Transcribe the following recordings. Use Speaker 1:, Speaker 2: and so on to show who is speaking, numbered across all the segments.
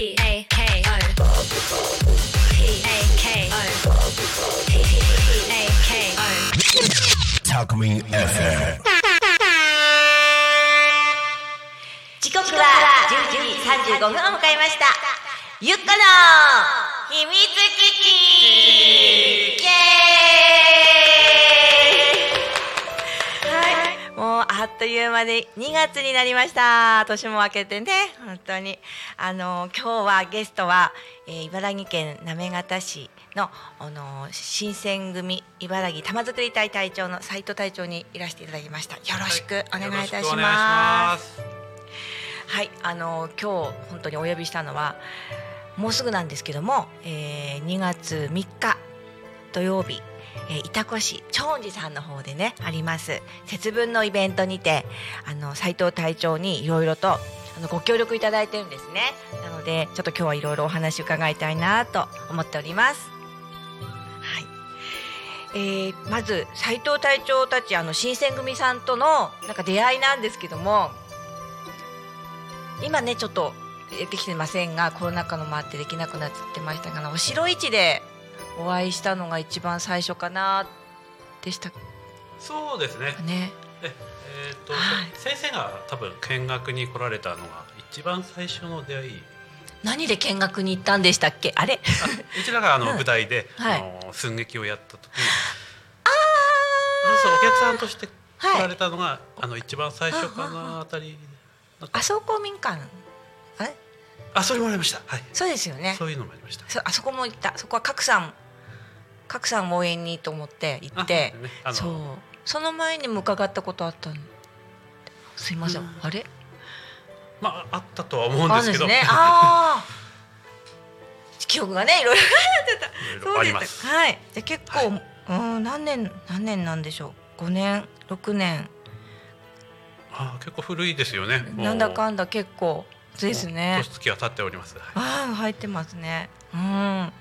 Speaker 1: 時刻は11時35分を迎えました。ゆっこの秘密基地という間で2月になりました。年も明けてね。本当に。あの今日はゲストは、えー茨城県行方市のあの新選組茨城玉造り隊隊長の斉藤隊長にいらしていただきました。よろしくお願いいたします。はい、あの今日本当にお呼びしたのはもうすぐなんですけども、えー、2月3日土曜日、えー、板越長寺さんの方でねあります。節分のイベントにてあの斉藤隊長にいろいろとあのご協力いただいてるんですね。なのでちょっと今日はいろいろお話伺いたいなと思っております。はい。えー、まず斉藤隊長たちあの新選組さんとのなんか出会いなんですけども今ねちょっとできてませんがコロナ禍のもあってできなくなってましたがお城市でお会いしたのが一番最初かなでした
Speaker 2: そうですね。
Speaker 1: ね。
Speaker 2: ええーと、
Speaker 1: はい
Speaker 2: 先生が多分見学に来られたのが一番最初の出会い。
Speaker 1: 何で見学に行ったんでしたっけ？あれ？
Speaker 2: あうちらがあの
Speaker 1: うん
Speaker 2: 舞台で、
Speaker 1: はい
Speaker 2: あの寸劇をやった時に、そうそうお客さんとして来られたのが、あの一番最初かなあたり。
Speaker 1: あそこ民館あれ？
Speaker 2: あ、それもありました。はい。
Speaker 1: そうですよね
Speaker 2: そういうのもありました。
Speaker 1: そあそこも行ったそこは角さん角さん応援にと思って行って
Speaker 2: あね
Speaker 1: そうその前にも伺ったことあったのすいません、
Speaker 2: うん
Speaker 1: あれ？
Speaker 2: まああったとは思うんですけど、
Speaker 1: ね ああ記憶がねいろいろ
Speaker 2: いろいろあります。
Speaker 1: はい。じゃあ結構、うん何年何年なんでしょう？5年？6年？
Speaker 2: あ、結構古いですよね。
Speaker 1: なんだかんだ結構ですね
Speaker 2: 年。月は経っております。はい
Speaker 1: ああ入ってますね。うん。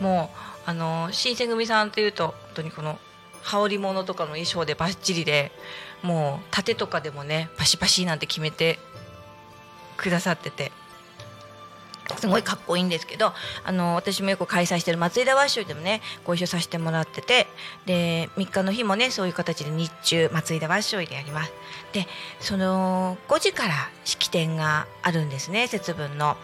Speaker 1: もうあの新選組さんというと本当にこの羽織物とかの衣装でバッチリでもう盾とかでもねパシパシなんて決めてくださってて。すごいかっこいいんですけどあの私もよく開催してる松井田和尚でもねご一緒させてもらっててで3日の日もねそういう形で日中松井田和尚でやりますでその5時から式典があるんですね節分の。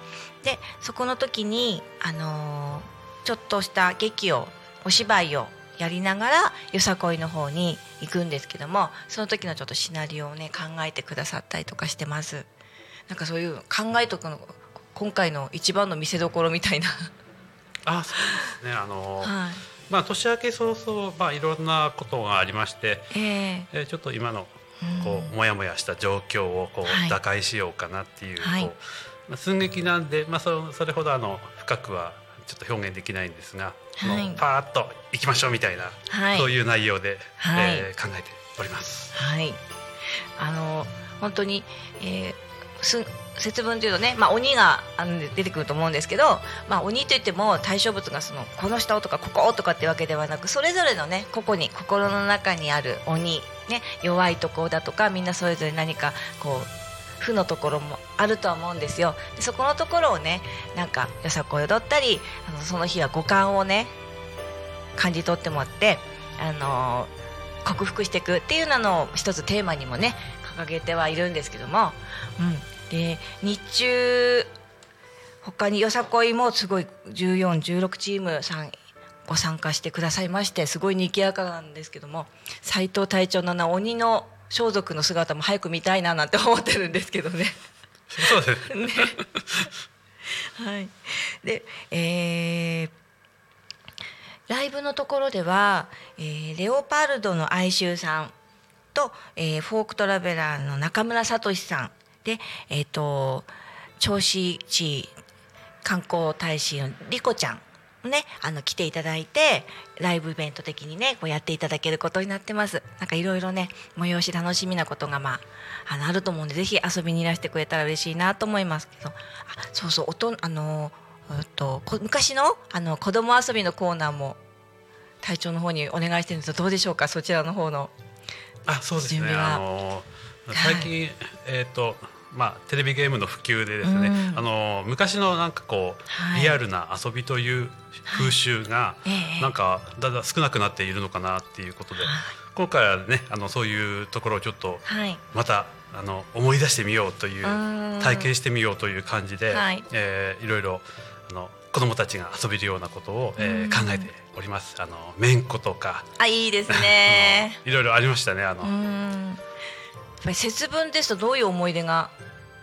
Speaker 1: でそこの時にあのーちょっとした劇をお芝居をやりながらよさこいの方に行くんですけどもその時のちょっとシナリオをね考えてくださったりとかしてます。なんかそういう考えとくの今回の一番の見せ所みたいな。
Speaker 2: あ、そうですね。あの、
Speaker 1: はい。
Speaker 2: まあ年明け早々まあいろんなことがありまして、
Speaker 1: ええ
Speaker 2: えーちょっと今の
Speaker 1: うん
Speaker 2: こうモヤモヤした状況をこ
Speaker 1: はいう
Speaker 2: 打開しようかなっていう、
Speaker 1: はい
Speaker 2: こうまあ寸劇なんでまあそそれほどあの深くはちょっと表現できないんですが、
Speaker 1: はい
Speaker 2: パーッと行きましょうみたいな、
Speaker 1: はい
Speaker 2: そういう内容で、
Speaker 1: はい
Speaker 2: えー考えております。
Speaker 1: はい。あの本当に、えー、す節分というとね、まあ、鬼があの出てくると思うんですけど、まあ、鬼といっても対象物がそのこの人とかこことかってわけではなくそれぞれのね個々に心の中にある鬼、ね、弱いところだとかみんなそれぞれ何かこう負のところもあるとは思うんですよ。でそこのところをねなんかよさこい踊ったりあのその日は五感をね感じ取ってもらってあの克服していくっていうのを一つテーマにもね掲げてはいるんですけども、うん、で日中他によさこいもすごい1416チームさんご参加してくださいましてすごい賑やかなんですけども斉藤隊長のあの鬼の装束の姿も早く見たいななんて思ってるんですけどね。
Speaker 2: そうですね。
Speaker 1: はい、で、えーライブのところでは、えーレオパルドの哀愁さんと、えーフォークトラベラーの中村聡さんで、えー、と銚子市観光大使のリコちゃんね、あの来ていただいてライブイベント的にねこうやっていただけることになってます。なんかいろいろね催し楽しみなことがまああのあると思うんでぜひ遊びにいらしてくれたら嬉しいなと思いますけど。あそうそうおとあのえっとこ昔のあの子供遊びのコーナーも隊長の方にお願いしてるんですけどどうでしょうかそちらの方の。
Speaker 2: あそうですね。
Speaker 1: 準備は。
Speaker 2: あの
Speaker 1: い
Speaker 2: 最近、えっ、とまあ、テレビゲームの普及でですね、
Speaker 1: うん。
Speaker 2: あの昔のなんかこう、
Speaker 1: はい。
Speaker 2: リアルな遊びという風習が、
Speaker 1: ええ。
Speaker 2: なんかだんだん少なくなっているのかなっていうことで、今回はねあのそういうところをちょっと
Speaker 1: はい。
Speaker 2: またあの思い出してみようという
Speaker 1: うん。
Speaker 2: 体験してみようという感じで、
Speaker 1: はい。
Speaker 2: えーいろいろあの子どもたちが遊べるようなことを、えー
Speaker 1: うん。
Speaker 2: 考えております。あのめんことか、
Speaker 1: あいいですね。
Speaker 2: いろいろありましたね。あの、
Speaker 1: ぱり節分ですとどういう思い出が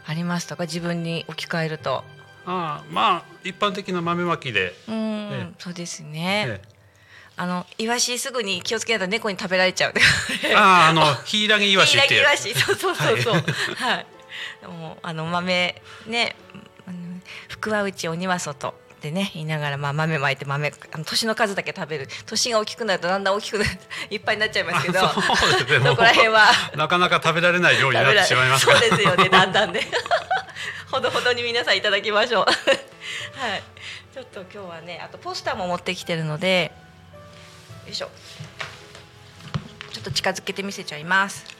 Speaker 1: ありましたか？自分に置き換えると。
Speaker 2: あーまあ一般的な豆まきで、
Speaker 1: うん、
Speaker 2: え
Speaker 1: そうですね、
Speaker 2: え
Speaker 1: あのイワシすぐに気をつけないと猫に食べられちゃう。
Speaker 2: えあーあのヒイラギイワシっていう
Speaker 1: イワシ。そうそうそうそう。
Speaker 2: は
Speaker 1: はい、でもあの豆ね福は内鬼は外ってね言いながら、まあ、豆まいて豆あの年の数だけ食べる。年が大きくなるとだんだん大きくなる。いっぱいになっちゃいますけど。
Speaker 2: あそうですね。
Speaker 1: こら辺は。
Speaker 2: なかなか食べられない料理になってしまいます
Speaker 1: そうですよね。だんだんね。ほどほどに皆さんいただきましょう。はい。ちょっと今日はねあとポスターも持ってきてるので。よいしょ。ちょっと近づけて見せちゃいます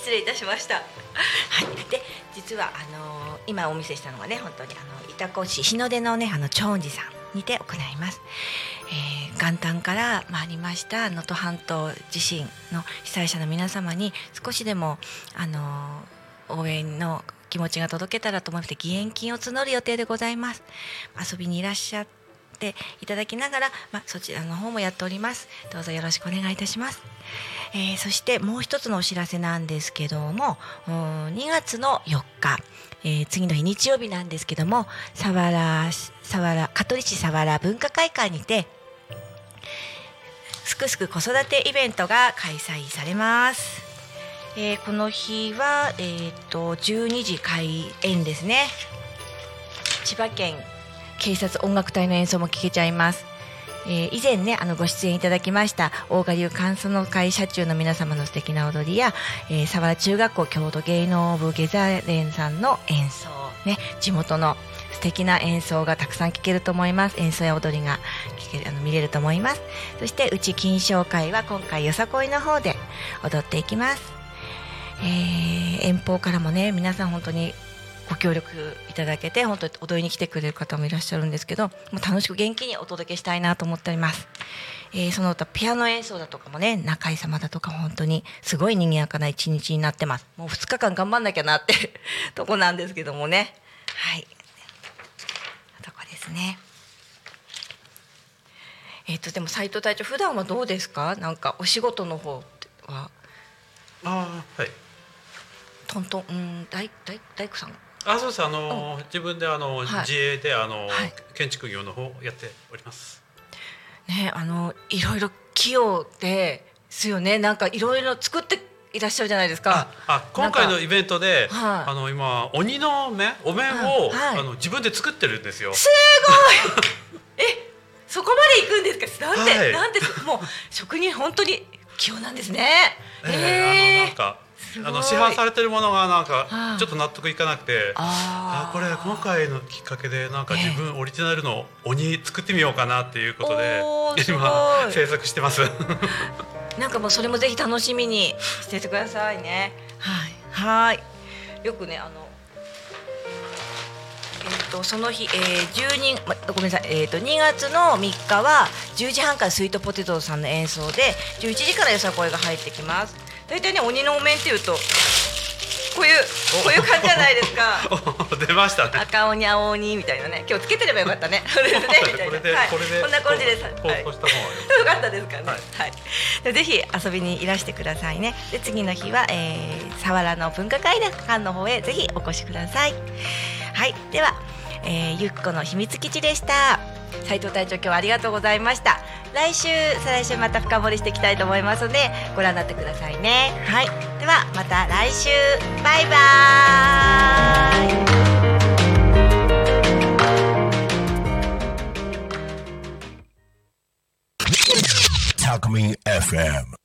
Speaker 1: 失礼いたしました。はい。で実はあのー今お見せしたのがね本当にあの潮来市日の出のねあの長寺さんにて行います、えー元旦からまあありました能登半島地震の被災者の皆様に少しでもあのー応援の気持ちが届けたらと思いまして義援金を募る予定でございます。遊びにいらっしゃっていただきながら、まあ、そちらの方もやっております。どうぞよろしくお願いいたします、えーそしてもう一つのお知らせなんですけども2月の4日、えー次の日日曜日なんですけども佐原佐原香取市佐原文化会館にてすくすく子育てイベントが開催されます。えーこの日は、えー、と12時開演ですね。千葉県警察音楽隊の演奏も聴けちゃいます、えー以前ねあのご出演いただきました大賀流観察の会社中の皆様の素敵な踊りや、えー、佐原中学校郷土芸能部ゲザレンさんの演奏ね地元の素敵な演奏がたくさん聴けると思います。演奏や踊りが聴けるあの見れると思います。そしてうち金賞会は今回よさこいの方で踊っていきます。えー遠方からもね皆さん本当にご協力いただけて本当に踊りに来てくれる方もいらっしゃるんですけどもう楽しく元気にお届けしたいなと思っております、えーその他ピアノ演奏だとかもね中井様だとか本当にすごい賑やかな一日になってます。もう2日間頑張んなきゃなって とこなんですけどもね。はい。とこですね。えっ、とでも斉藤隊長普段はどうですか？なんかお仕事の方は。
Speaker 2: あーはい。
Speaker 1: トントンうん大大大工さん
Speaker 2: あそうです。あの、自分であの、
Speaker 1: はい。
Speaker 2: 自営であの、
Speaker 1: はい。
Speaker 2: 建築業の方をやっております。
Speaker 1: ねあのいろいろ器用ですよね。なんかいろいろ作っていらっしゃるじゃないですか。
Speaker 2: ああ今回のイベントで、
Speaker 1: はい。
Speaker 2: あの今鬼の麺お面を、
Speaker 1: はい。はい。
Speaker 2: あの自分で作ってるんですよ。
Speaker 1: すごい。えそこまで行くんですか？なんで、
Speaker 2: はい。
Speaker 1: なんでもう職人本当に器用なんですね。
Speaker 2: ええ
Speaker 1: え
Speaker 2: あのなんかあの市販されてるものがなんか
Speaker 1: はい
Speaker 2: ちょっと納得いかなくて、
Speaker 1: あー
Speaker 2: あこれ今回のきっかけでなんか
Speaker 1: ええ
Speaker 2: 自分オリジナルの鬼作ってみようかなっていうことで今制作してます。
Speaker 1: なんかもうそれもぜひ楽しみにしててくださいね。はい。はい。よくねあの。えっとその日、えー、12まごめんなさい、えっと2月の3日は10時半からスイートポテトさんの演奏で11時からよさこいが入ってきます大体ね鬼のお面っていうとこういうこういう感じじゃないですか
Speaker 2: お出ましたね。
Speaker 1: 赤鬼青鬼みたいなね今日つけてればよかったね そうですねみたいな
Speaker 2: これで、
Speaker 1: はい
Speaker 2: これで
Speaker 1: こんな感じですはい
Speaker 2: こうした方が
Speaker 1: よかったですかね。は
Speaker 2: はい
Speaker 1: ぜひ遊びにいらしてくださいね。で次の日は、えー、佐原の文化会館の方へぜひお越しください。はい。では、えー、ゆっこの秘密基地でした。斉藤隊長今日はありがとうございました。来週再来週また深掘りしていきたいと思いますのでご覧になってくださいね。はい。ではまた来週。バイバーイ。
Speaker 3: FM